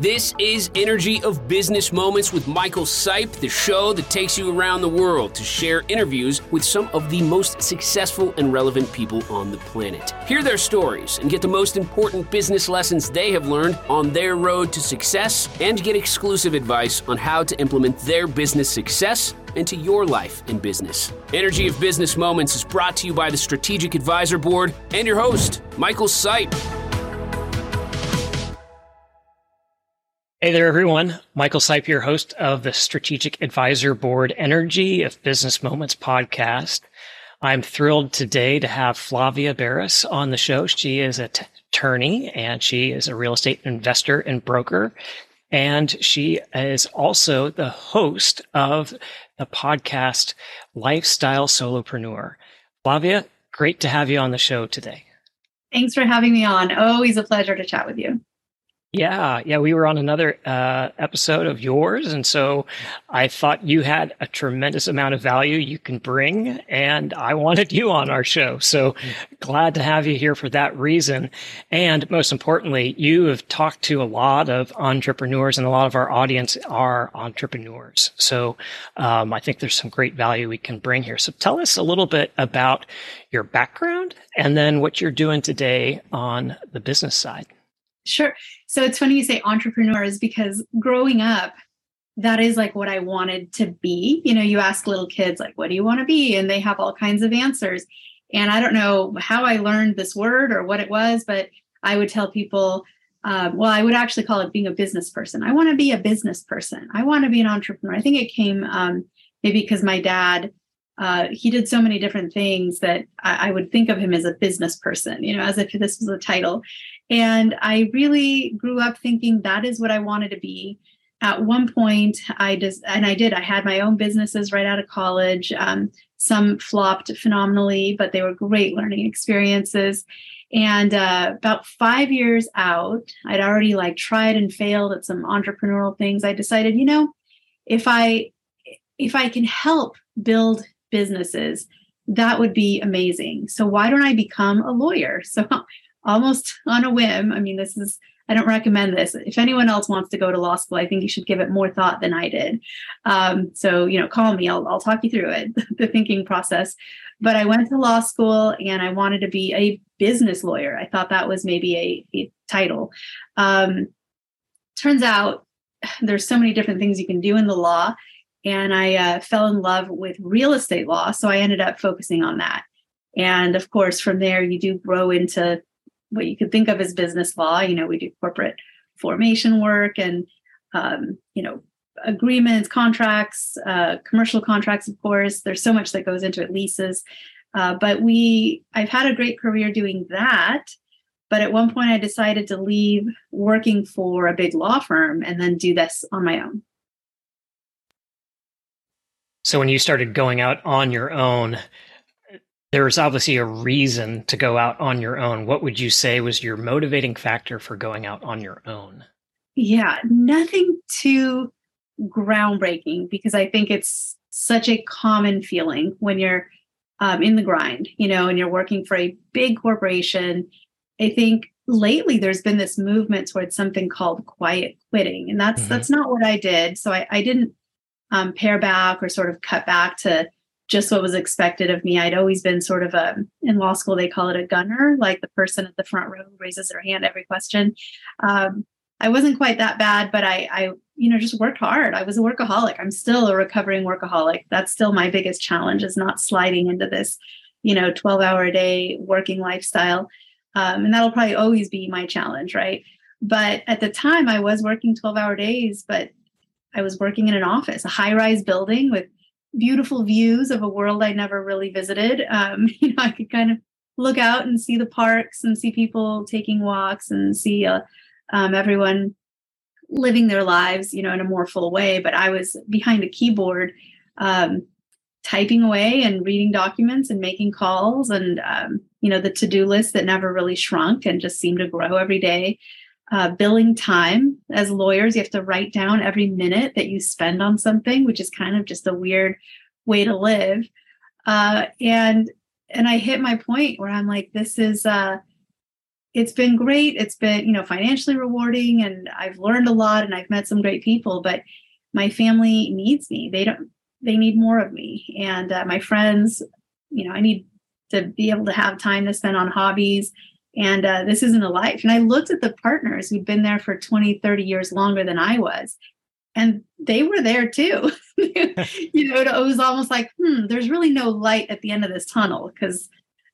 This is Energy of Business Moments with Michael Sipe, the show that takes you around the world to share interviews with some of the most successful and relevant people on the planet. Hear their stories and get the most important business lessons they have learned on their road to success and get exclusive advice on how to implement their business success into your life and business. Energy of Business Moments is brought to you by the Strategic Advisor Board and your host, Michael Sipe. Hey there, everyone. Michael Sipe here, host of the Strategic Advisor Board Energy of Business Moments podcast. I'm thrilled today to have Flavia Berys on the show. She is an t- attorney and she is a real estate investor and broker. And she is also the host of the podcast Lifestyle Solopreneur. Flavia, great to have you on the show today. Thanks for having me on. Always a pleasure to chat with you. Yeah, yeah, we were on another uh, episode of yours, and so I thought you had a tremendous amount of value you can bring, and I wanted you on our show. So glad to have you here for that reason. And most importantly, you have talked to a lot of entrepreneurs, and a lot of our audience are entrepreneurs. So um, I think there's some great value we can bring here. So tell us a little bit about your background, and then what you're doing today on the business side. Sure. So it's funny you say entrepreneurs because growing up, that is like what I wanted to be. You know, you ask little kids, like, what do you want to be? And they have all kinds of answers. And I don't know how I learned this word or what it was, but I would tell people, um, well, I would actually call it being a business person. I want to be a business person. I want to be an entrepreneur. I think it came um, maybe because my dad, uh, he did so many different things that I, I would think of him as a business person, you know, as if this was a title. And I really grew up thinking that is what I wanted to be. At one point, I just, and I did, I had my own businesses right out of college. Um, some flopped phenomenally, but they were great learning experiences. And uh, about five years out, I'd already like tried and failed at some entrepreneurial things. I decided, you know, if I if I can help build businesses, that would be amazing. So why don't I become a lawyer? So almost on a whim. I mean, this is, I don't recommend this. If anyone else wants to go to law school, I think you should give it more thought than I did. Um, so, you know, call me, I'll, I'll talk you through it, the thinking process. But I went to law school and I wanted to be a business lawyer. I thought that was maybe a, a title. Um, turns out there's so many different things you can do in the law. And I uh, fell in love with real estate law. So I ended up focusing on that. And of course, from there, you do grow into what you could think of as business law. You know, we do corporate formation work and, um, you know, agreements, contracts, uh, commercial contracts, of course. There's so much that goes into it, leases. Uh, but we, I've had a great career doing that. But at one point, I decided to leave working for a big law firm and then do this on my own. So, when you started going out on your own, there's obviously a reason to go out on your own. What would you say was your motivating factor for going out on your own? Yeah, nothing too groundbreaking because I think it's such a common feeling when you're um, in the grind, you know, and you're working for a big corporation. I think lately there's been this movement towards something called quiet quitting, and that's mm-hmm. that's not what I did. So I, I didn't um, pare back or sort of cut back to just what was expected of me. I'd always been sort of a, in law school, they call it a gunner, like the person at the front row who raises their hand every question. Um, I wasn't quite that bad, but I, I, you know, just worked hard. I was a workaholic. I'm still a recovering workaholic. That's still my biggest challenge is not sliding into this, you know, 12 hour a day working lifestyle. Um, and that'll probably always be my challenge, right? But at the time, I was working 12 hour days, but I was working in an office, a high rise building with beautiful views of a world I never really visited. Um, you know, I could kind of look out and see the parks and see people taking walks and see uh, um, everyone living their lives, you know, in a more full way. But I was behind a keyboard, um, typing away and reading documents and making calls and, um, you know, the to do list that never really shrunk and just seemed to grow every day uh, billing time as lawyers you have to write down every minute that you spend on something which is kind of just a weird way to live uh, and and i hit my point where i'm like this is uh it's been great. It's been, you know, financially rewarding and I've learned a lot and I've met some great people, but my family needs me. They don't, they need more of me. And uh, my friends, you know, I need to be able to have time to spend on hobbies. And uh, this isn't a life. And I looked at the partners who'd been there for 20, 30 years longer than I was. And they were there too. you know, it was almost like, hmm, there's really no light at the end of this tunnel because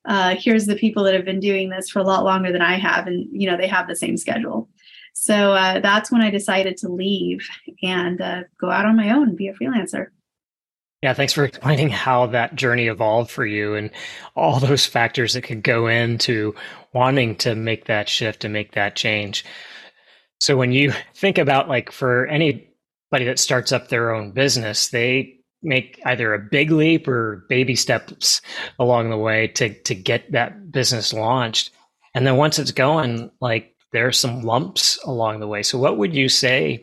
uh, here's the people that have been doing this for a lot longer than I have, and you know they have the same schedule. So uh, that's when I decided to leave and uh, go out on my own and be a freelancer. Yeah, thanks for explaining how that journey evolved for you and all those factors that could go into wanting to make that shift and make that change. So when you think about like for anybody that starts up their own business, they make either a big leap or baby steps along the way to to get that business launched. And then once it's going, like there's some lumps along the way. So what would you say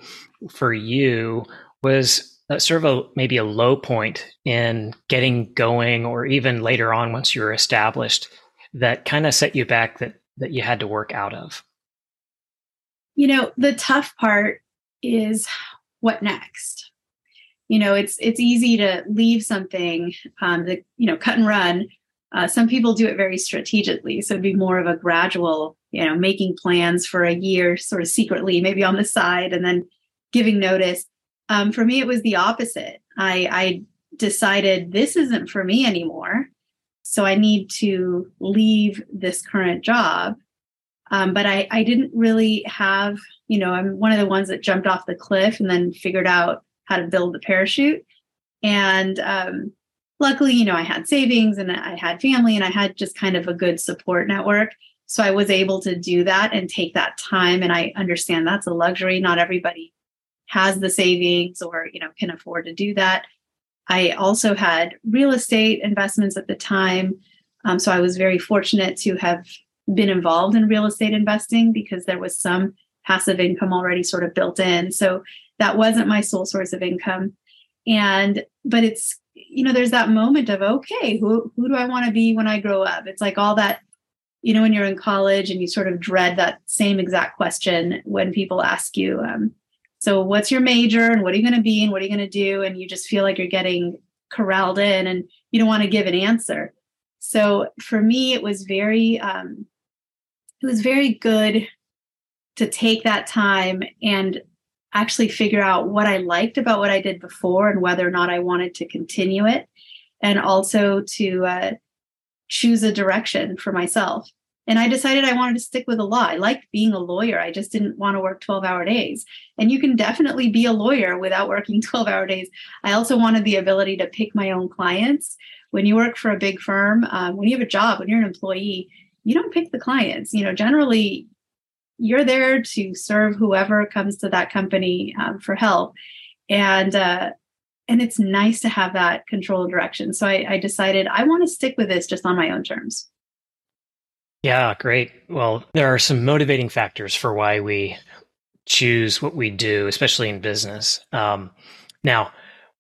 for you was sort of a, maybe a low point in getting going or even later on once you're established that kind of set you back that that you had to work out of? You know, the tough part is what next? you know it's it's easy to leave something um, you know cut and run uh, some people do it very strategically so it'd be more of a gradual you know making plans for a year sort of secretly maybe on the side and then giving notice um, for me it was the opposite i i decided this isn't for me anymore so i need to leave this current job um, but I, I didn't really have you know i'm one of the ones that jumped off the cliff and then figured out how to build the parachute. And um, luckily, you know, I had savings and I had family and I had just kind of a good support network. So I was able to do that and take that time. And I understand that's a luxury. Not everybody has the savings or, you know, can afford to do that. I also had real estate investments at the time. Um, so I was very fortunate to have been involved in real estate investing because there was some passive income already sort of built in. So that wasn't my sole source of income and but it's you know there's that moment of okay who who do i want to be when i grow up it's like all that you know when you're in college and you sort of dread that same exact question when people ask you um, so what's your major and what are you going to be and what are you going to do? And you just feel like you're getting corralled in and you don't want to give an answer. So for me it was very um, it was very good to take that time and actually figure out what I liked about what I did before and whether or not I wanted to continue it, and also to uh, choose a direction for myself. And I decided I wanted to stick with the law. I liked being a lawyer. I just didn't want to work 12 hour days. And you can definitely be a lawyer without working 12 hour days. I also wanted the ability to pick my own clients. When you work for a big firm, um, when you have a job, when you're an employee, you don't pick the clients. You know, generally you're there to serve whoever comes to that company um, for help and uh, and it's nice to have that control direction so I, I decided i want to stick with this just on my own terms yeah great. Well there are some motivating factors for why we choose what we do especially in business. Um, now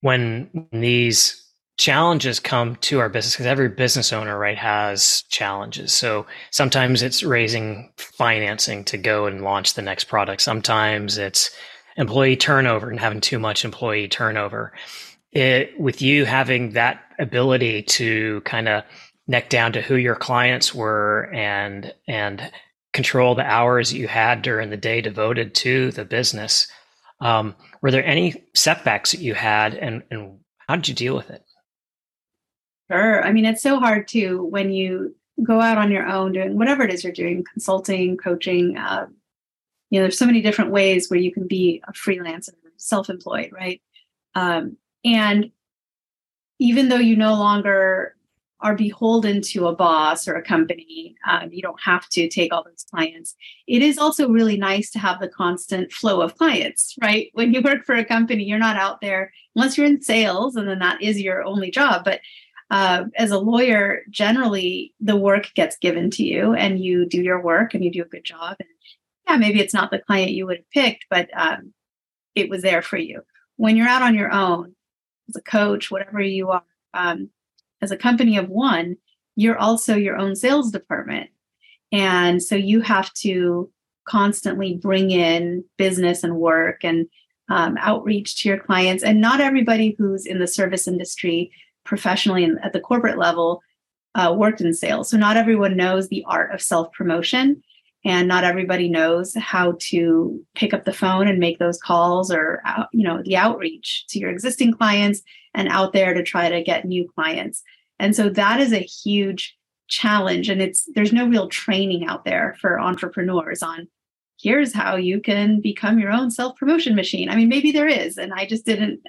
when these challenges come to our business because every business owner right has challenges. So sometimes it's raising financing to go and launch the next product. Sometimes it's employee turnover and having too much employee turnover. It, with you having that ability to kind of neck down to who your clients were and and control the hours you had during the day devoted to the business um, were there any setbacks that you had and, and how did you deal with it Sure. I mean, it's so hard to when you go out on your own doing whatever it is you're doing, consulting, coaching. Uh, you know, there's so many different ways where you can be a freelancer, self-employed, right? Um, and even though you no longer are beholden to a boss or a company, um, you don't have to take all those clients. It is also really nice to have the constant flow of clients, right? When you work for a company, you're not out there unless you're in sales, and then that is your only job. But uh, as a lawyer, generally the work gets given to you and you do your work and you do a good job. And yeah, maybe it's not the client you would have picked, but um, it was there for you. When you're out on your own, as a coach, whatever you are, um, as a company of one, you're also your own sales department. And so you have to constantly bring in business and work and um, outreach to your clients. And not everybody who's in the service industry professionally and at the corporate level uh, worked in sales. So not everyone knows the art of self promotion. And not everybody knows how to pick up the phone and make those calls or, you know, the outreach to your existing clients and out there to try to get new clients. And so that is a huge challenge. And it's, there's no real training out there for entrepreneurs on here's how you can become your own self promotion machine. I mean, maybe there is, and I just didn't.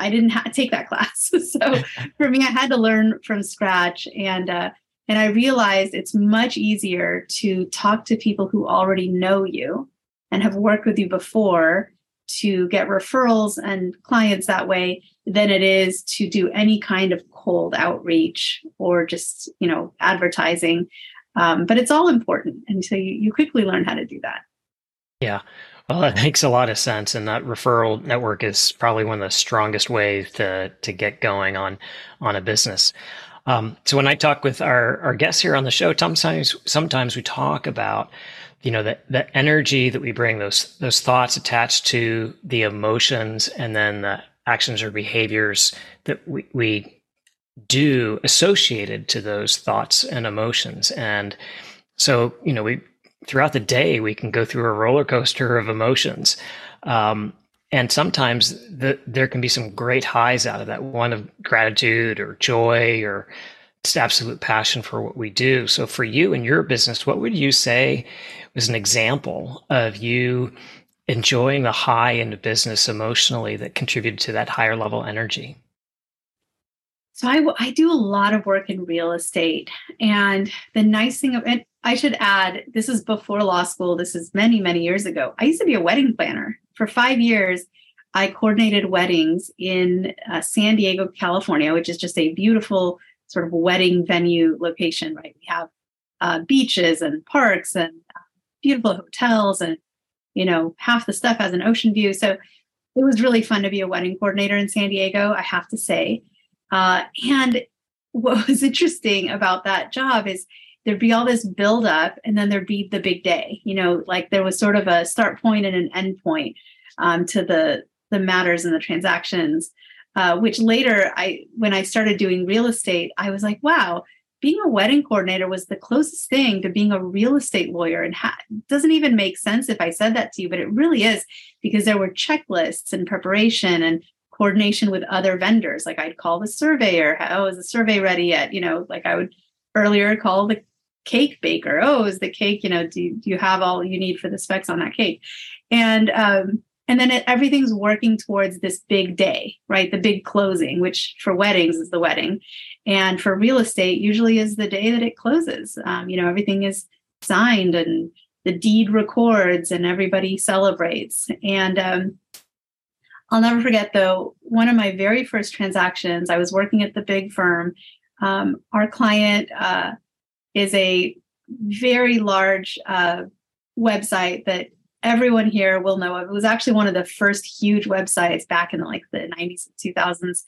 I didn't ha- take that class, so for me, I had to learn from scratch, and uh, and I realized it's much easier to talk to people who already know you and have worked with you before to get referrals and clients that way than it is to do any kind of cold outreach or just you know advertising um, but it's all important. And so you, you quickly learn how to do that. Yeah. Well, that makes a lot of sense. And that referral network is probably one of the strongest ways to, to get going on, on a business. Um, so when I talk with our, our guests here on the show, sometimes, sometimes we talk about, you know, the, the energy that we bring, those, those thoughts attached to the emotions and then the actions or behaviors that we, we do associated to those thoughts and emotions. And so, you know, we throughout the day we can go through a roller coaster of emotions. Um, and sometimes the, there can be some great highs out of that one of gratitude or joy or just absolute passion for what we do. So, for you and your business, what would you say was an example of you enjoying the high in the business emotionally that contributed to that higher level energy? So I, I do a lot of work in real estate. And the nice thing of it, I should add, this is before law school. This is many, many years ago. I used to be a wedding planner. For five years, I coordinated weddings in uh, San Diego, California, which is just a beautiful sort of wedding venue location, right? We have uh, beaches and parks and uh, beautiful hotels, and, you know, half the stuff has an ocean view. So it was really fun to be a wedding coordinator in San Diego, I have to say. Uh, and what was interesting about that job is there'd be all this build up and then there'd be the big day you know like there was sort of a start point and an end point um, to the the matters and the transactions uh, which later i when i started doing real estate i was like wow being a wedding coordinator was the closest thing to being a real estate lawyer and ha- doesn't even make sense if i said that to you but it really is because there were checklists and preparation and coordination with other vendors. Like I'd call the surveyor, oh, is the survey ready yet? You know, like I would earlier call the cake baker. Oh, is the cake, you know, do, do you have all you need for the specs on that cake? And um, and then it, everything's working towards this big day, right? The big closing, which for weddings is the wedding, and for real estate usually is the day that it closes. Um, you know, everything is signed and the deed records and everybody celebrates. And um, I'll never forget though, one of my very first transactions, I was working at the big firm. Um, our client uh, is a very large uh, website that everyone here will know of. It was actually one of the first huge websites back in like the 90s and 2000s,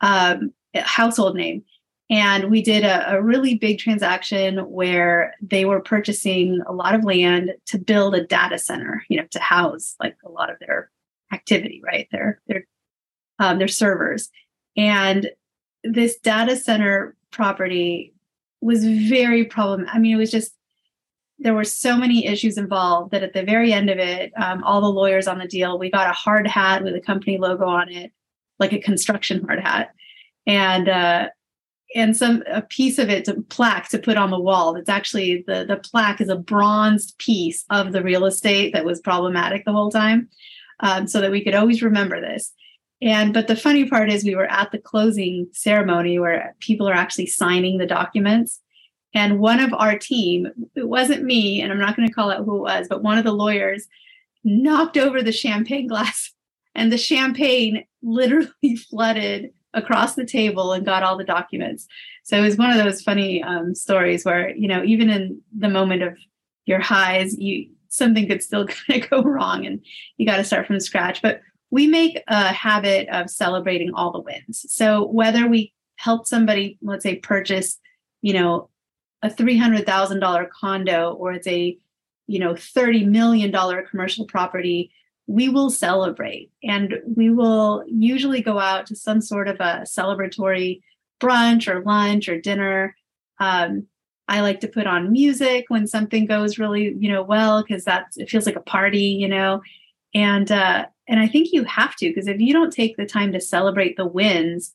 um, household name. And we did a, a, really big transaction where they were purchasing a lot of land to build a data center, you know, to house like a lot of their activity, right? Their their um, their servers, and this data center property was very problematic. I mean, it was just there were so many issues involved that at the very end of it, um, all the lawyers on the deal, we got a hard hat with a company logo on it, like a construction hard hat, and uh, and some a piece of it to plaque to put on the wall. It's actually the the plaque is a bronzed piece of the real estate that was problematic the whole time um, so that we could always remember this. And but the funny part is we were at the closing ceremony where people are actually signing the documents. And one of our team, it wasn't me, and I'm not going to call out who it was, but one of the lawyers knocked over the champagne glass and the champagne literally flooded across the table and got all the documents. So it was one of those funny um, stories where, you know, even in the moment of your highs, you something could still kind of go wrong and you got to start from scratch. But we make a habit of celebrating all the wins. So whether we help somebody, let's say, purchase, you know, a $300,000 condo or it's a, you know, $30 million commercial property, we will celebrate and we will usually go out to some sort of a celebratory brunch or lunch or dinner. Um, I like to put on music when something goes really, you know, well, because that's it feels like a party, you know. And uh, and I think you have to because if you don't take the time to celebrate the wins,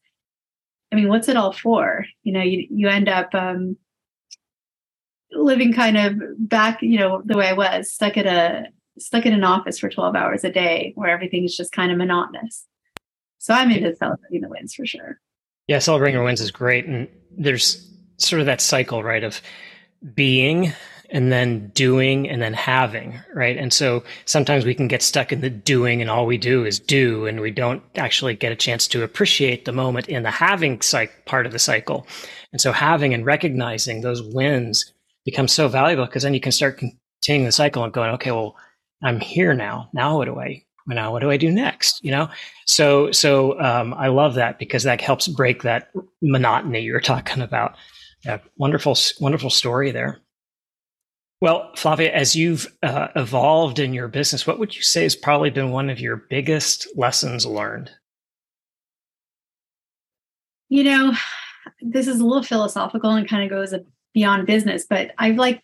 I mean, what's it all for? You know, you you end up um, living kind of back, you know, the way I was, stuck at a stuck in an office for 12 hours a day where everything's just kind of monotonous. So I'm into celebrating the wins for sure. Yeah, celebrating your wins is great. And there's sort of that cycle, right, of being and then doing and then having, right? And so sometimes we can get stuck in the doing and all we do is do and we don't actually get a chance to appreciate the moment in the having part of the cycle. And so having and recognizing those wins becomes so valuable because then you can start continuing the cycle and going, okay, well, I'm here now. Now what do I now what do I do next? You know? So so um, I love that because that helps break that monotony you're talking about. Yeah, wonderful, wonderful story there. Well, Flavia, as you've uh, evolved in your business, what would you say has probably been one of your biggest lessons learned? You know, this is a little philosophical and kind of goes beyond business, but I've like,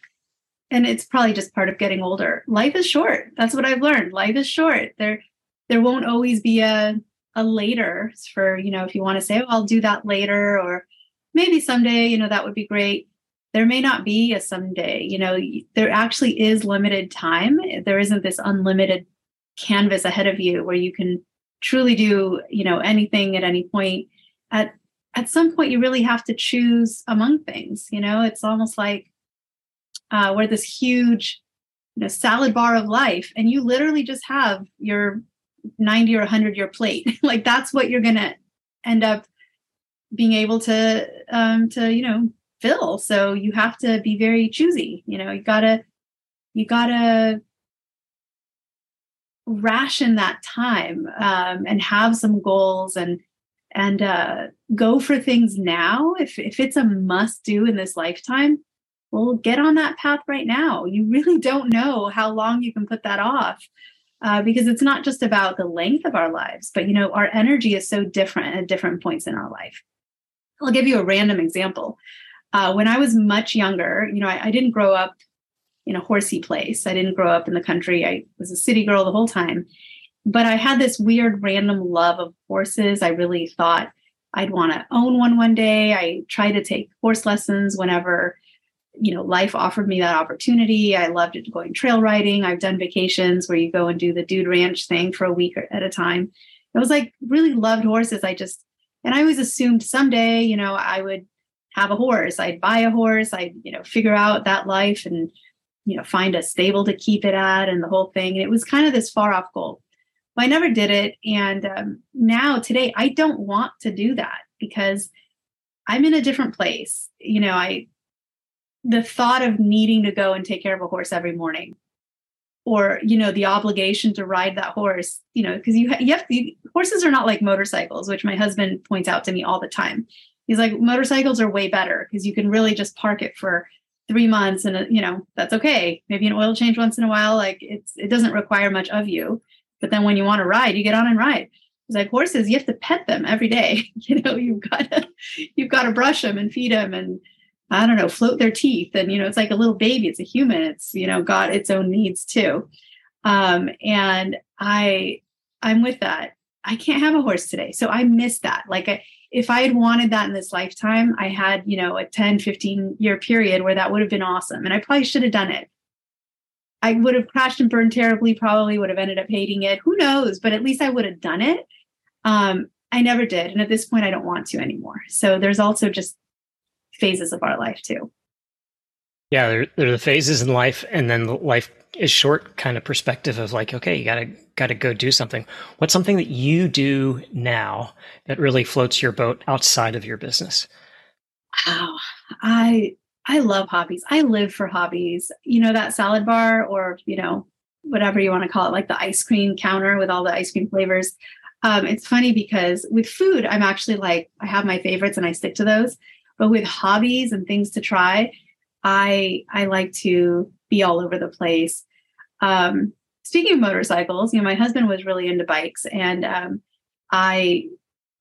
and it's probably just part of getting older. Life is short. That's what I've learned. Life is short. There, there won't always be a a later for you know if you want to say, oh, I'll do that later, or maybe someday. You know, that would be great there may not be a someday you know there actually is limited time there isn't this unlimited canvas ahead of you where you can truly do you know anything at any point at at some point you really have to choose among things you know it's almost like uh, we're this huge you know salad bar of life and you literally just have your 90 or 100 year plate like that's what you're gonna end up being able to um to you know fill. So you have to be very choosy. You know, you gotta you gotta ration that time um, and have some goals and and uh, go for things now. If if it's a must do in this lifetime, well, get on that path right now. You really don't know how long you can put that off. Uh, because it's not just about the length of our lives, but you know, our energy is so different at different points in our life. I'll give you a random example. Uh, when I was much younger, you know, I, I didn't grow up in a horsey place. I didn't grow up in the country. I was a city girl the whole time. But I had this weird random love of horses. I really thought I'd want to own one one day. I tried to take horse lessons whenever you know life offered me that opportunity i loved going trail riding i've done vacations where you go and do the dude ranch thing for a week at a time it was like really loved horses i just and i always assumed someday you know i would have a horse. I'd buy a horse. I'd, you know, figure out that life and, you know, find a stable to keep it at and the whole thing. And it was kind of this far off goal. But I never did it. And um, now today, I don't want to do that because I'm in a different place. You know, I, the thought of needing to go and take care of a horse every morning or you know the obligation to ride that horse you know because you, you have to, horses are not like motorcycles which my husband points out to me all the time he's like motorcycles are way better because you can really just park it for three months and uh, you know that's okay maybe an oil change once in a while like it's it doesn't require much of you but then when you want to ride you get on and ride. It's like horses you have to pet them every day. You know you've got to you've got to brush them and feed them and i don't know float their teeth. And you know it's like a little baby it's a human it's you know got its own needs too. Um and i i'm with that. I can't have a horse today so i miss that. Like I, if I had wanted that in this lifetime, I had, you know, a 10, 15 year period where that would have been awesome. And I probably should have done it. I would have crashed and burned terribly, probably would have ended up hating it. Who knows? But at least I would have done it. Um, I never did. And at this point, I don't want to anymore. So there's also just phases of our life too. Yeah, there, there are the phases in life, and then life is short kind of perspective of like, okay, you gotta gotta go do something. What's something that you do now that really floats your boat outside of your business? Wow, I I love hobbies. I live for hobbies. You know that salad bar, or you know whatever you want to call it, like the ice cream counter with all the ice cream flavors. Um, it's funny because with food, I'm actually like I have my favorites and I stick to those. But with hobbies and things to try, I I like to be all over the place. Um, speaking of motorcycles, you know, my husband was really into bikes, and um, I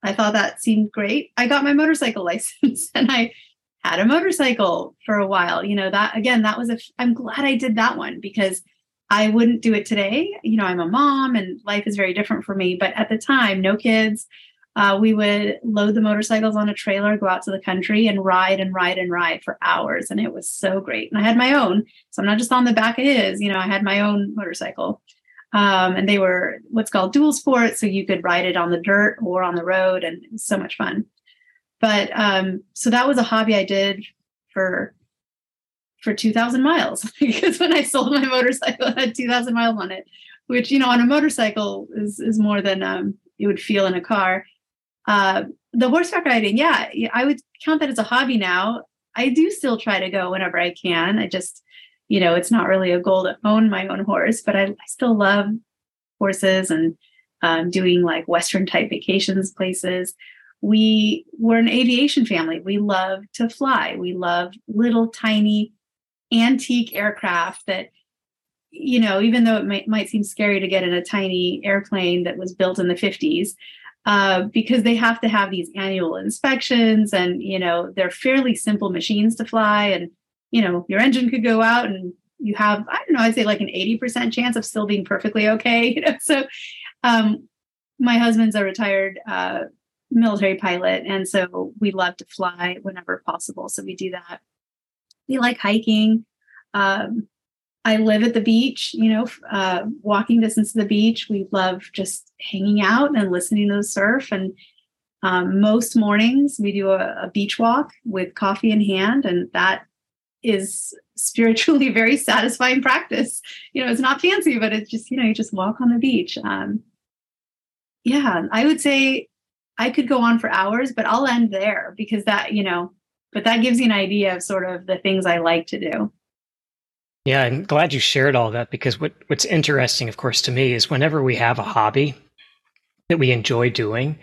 I thought that seemed great. I got my motorcycle license, and I had a motorcycle for a while. You know, that again, that was a. I'm glad I did that one because I wouldn't do it today. You know, I'm a mom, and life is very different for me. But at the time, no kids uh, we would load the motorcycles on a trailer, go out to the country, and ride and ride and ride for hours. And it was so great. And I had my own, so I'm not just on the back of his. You know, I had my own motorcycle, um, and they were what's called dual sport, so you could ride it on the dirt or on the road, and it was so much fun. But um, so that was a hobby I did for for 2,000 miles because when I sold my motorcycle, I had 2,000 miles on it, which you know on a motorcycle is is more than um, you would feel in a car uh, the horseback riding, yeah, I would count that as a hobby now. I do still try to go whenever I can. I just, you know, it's not really a goal to own my own horse, but I, I still love horses and um, doing like Western type vacations places. We were an aviation family. We love to fly. We love little tiny antique aircraft that you know, even though it might, might seem scary to get in a tiny airplane that was built in the 50s, uh, because they have to have these annual inspections and you know they're fairly simple machines to fly and you know your engine could go out and you have i don't know i'd say like an 80% chance of still being perfectly okay you know so um, my husband's a retired uh, military pilot and so we love to fly whenever possible so we do that we like hiking um, I live at the beach, you know, uh, walking distance to the beach. We love just hanging out and listening to the surf. And um, most mornings we do a, a, beach walk with coffee in hand, and that is spiritually very satisfying practice. You know, it's not fancy, but it's just you know you just walk on the beach. Um, yeah, I would say I could go on for hours, but I'll end there because that you know, but that gives you an idea of sort of the things I like to do. Yeah, I'm glad you shared all that because what, what's interesting, of course, to me is whenever we have a hobby that we enjoy doing,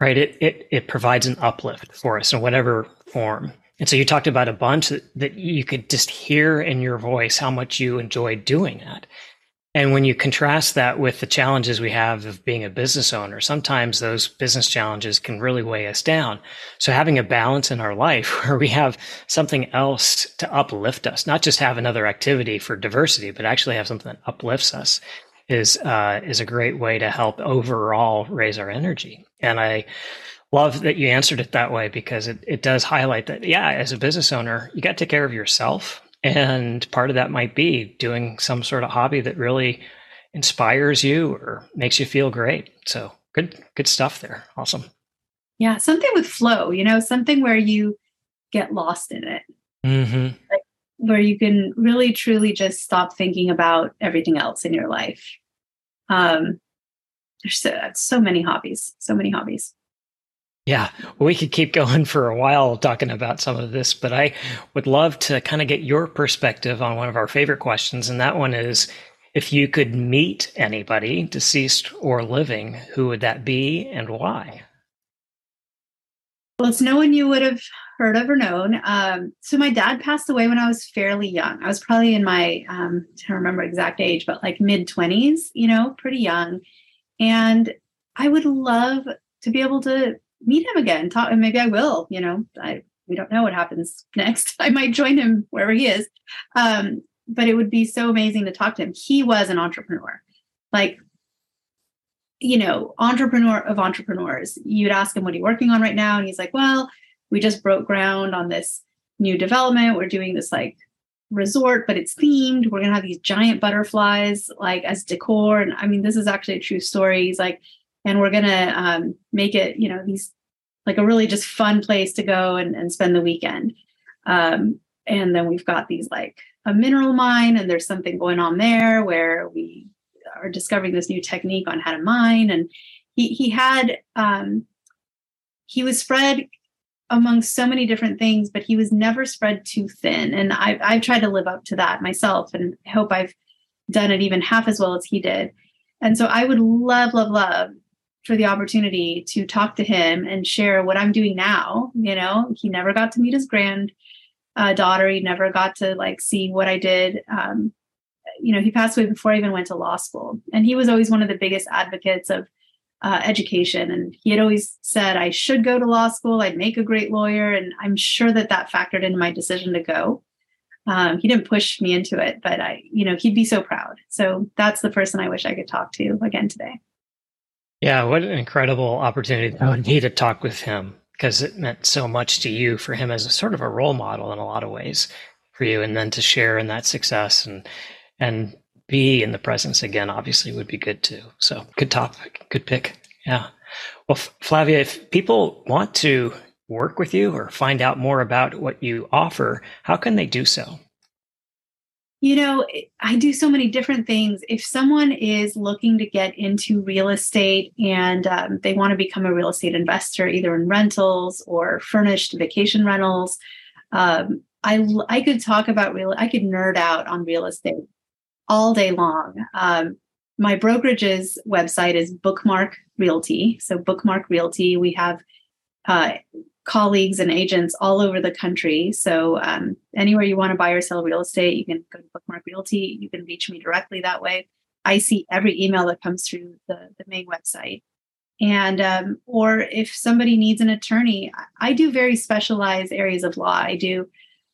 right, it, it, it provides an uplift for us in whatever form. And so you talked about a bunch that, that you could just hear in your voice how much you enjoy doing that. And when you contrast that with the challenges we have of being a business owner, sometimes those business challenges can really weigh us down. So having a balance in our life where we have something else to uplift us, not just have another activity for diversity, but actually have something that uplifts us is, uh, is a great way to help overall raise our energy. And I, love that you answered it that way because it, it does highlight that yeah as a business owner you got to take care of yourself and part of that might be doing some sort of hobby that really inspires you or makes you feel great. So good, good stuff there. Awesome. Yeah. Something with flow, you know, something where you get lost in it. Mm-hmm. Like, where you can really truly just stop thinking about everything else in your life. Um, there's so, so many hobbies, so many hobbies. Yeah, we could keep going for a while talking about some of this, but I would love to kind of get your perspective on one of our favorite questions. And that one is if you could meet anybody, deceased or living, who would that be and why? Well, it's no one you would have heard of or known. Um, so my dad passed away when I was fairly young. I was probably in my, um, I don't remember exact age, but like mid 20s, you know, pretty young. And I would love to be able to meet him again. Talk, and maybe I will. You know, I we don't know what happens next. I might join him wherever he is. Um, but it would be so amazing to talk to him. He was an entrepreneur, like you know, entrepreneur of entrepreneurs. You'd ask him what he's working on right now, and he's like, "Well, we just broke ground on this new development. We're doing this like resort, but it's themed. We're gonna have these giant butterflies like as decor. And I mean, this is actually a true story. He's like, and we're gonna um, make it you know these like a really just fun place to go and, and spend the weekend. Um, and then we've got these like a mineral mine and there's something going on there where we are discovering this new technique on how to mine. And he he had um, he was spread among so many different things but he was never spread too thin. And i i tried to live up to that myself and hope i've done it even half as well as he did. And so i would love love love for the opportunity to talk to him and share what I'm doing now. You know, he never got to meet his grand uh, daughter. He never got to like see what I did. Um, you know, he passed away before I even went to law school, and he was always one of the biggest advocates of uh, education. And he had always said I should go to law school. I'd make a great lawyer, and I'm sure that that factored into my decision to go. Um, he didn't push me into it, but I, you know, he'd be so proud. So that's the person I wish I could talk to again today. Yeah, what an incredible opportunity that would be to talk with him because it meant so much to you for him as a sort of a role model in a lot of ways for you, and then to share in that success and and be in the presence again obviously would be good too. So good topic, good pick. Yeah. Well, Flavia, if people want to work with you or find out more about what you offer, how can they do so? You know, I do so many different things. If someone is looking to get into real estate and um, they want to become a real estate investor, either in rentals or furnished vacation rentals, um, I I could talk about real. I could nerd out on real estate all day long. Um, my brokerage's website is Bookmark Realty. So Bookmark Realty, we have uh, colleagues and agents all over the country. So um, anywhere you want to buy or sell real estate, you can go to Bookmark Realty. You can reach me directly that way. I see every email that comes through the, the main website. And um, or if somebody needs an attorney, I do very specialized areas of law. I do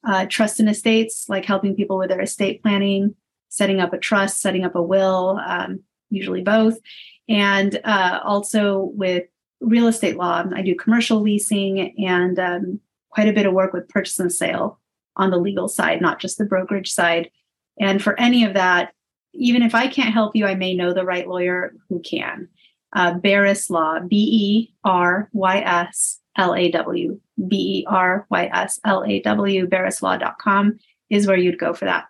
uh, trust and estates, like helping people with their estate planning, setting up a trust, setting up a will, um, usually both, and uh, also with real estate law. I do commercial leasing and um, quite a bit of work with purchase and sale on the legal side, not just the brokerage side. And for any of that, even if I can't help you, I may know the right lawyer who can. Uh, Beryslaw, Law, B E R Y S L A W, B E R Y S L A W, beryslaw.com is where you'd go for that.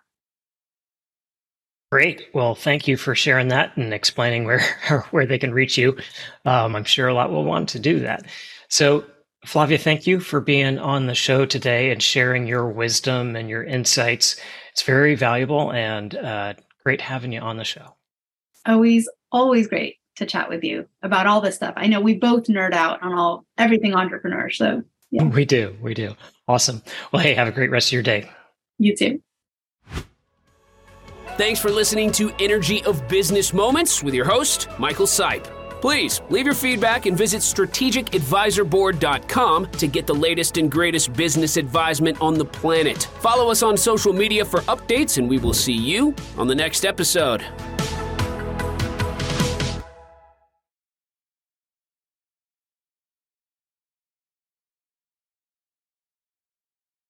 Great. Well, thank you for sharing that and explaining where where they can reach you. Um, I'm sure a lot will want to do that. So, Flavia, thank you for being on the show today and sharing your wisdom and your insights. It's very valuable and uh, great having you on the show. Always, always great to chat with you about all this stuff. I know we both nerd out on all everything entrepreneur. So, yeah. we do, we do. Awesome. Well, hey, have a great rest of your day. You too. Thanks for listening to Energy of Business Moments with your host, Michael Sipe. Please leave your feedback and visit strategicadvisorboard.com to get the latest and greatest business advisement on the planet. Follow us on social media for updates, and we will see you on the next episode.